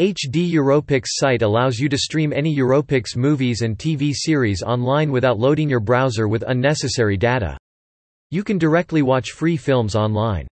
HD Europix site allows you to stream any Europix movies and TV series online without loading your browser with unnecessary data. You can directly watch free films online.